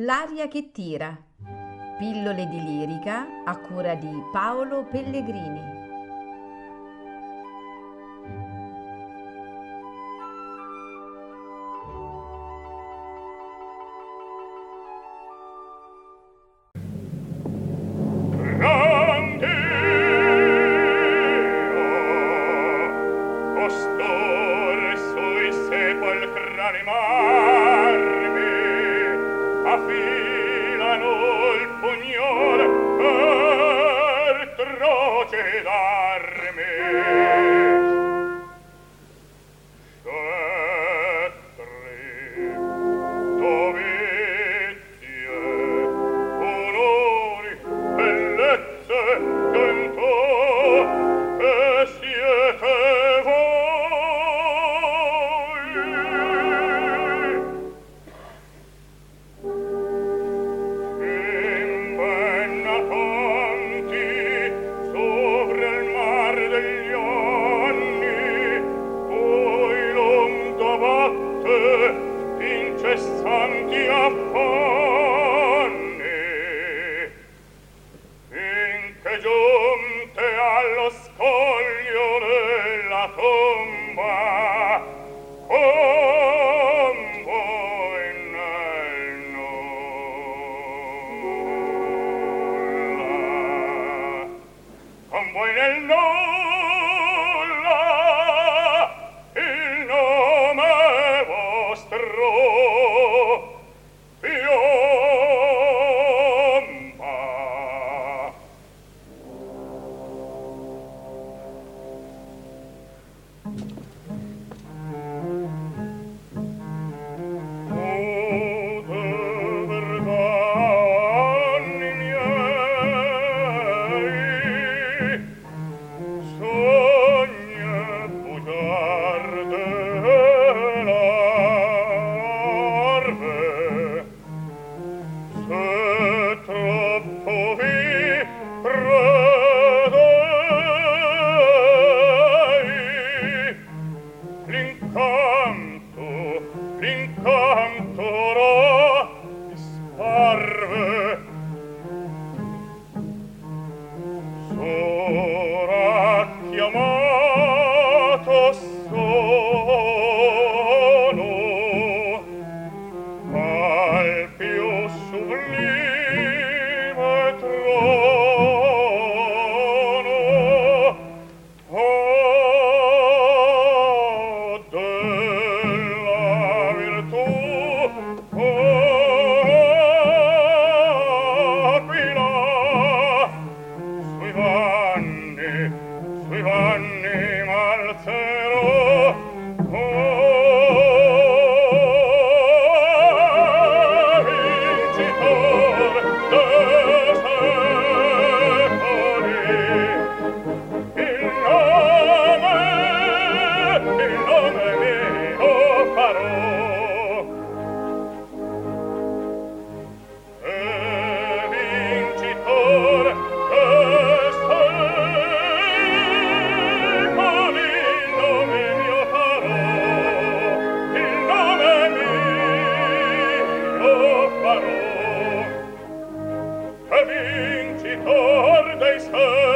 L'aria che tira. Pillole di lirica a cura di Paolo Pellegrini. voce d'arme. Hello! l'incanto, l'incanto vanni malze vincitor dei santi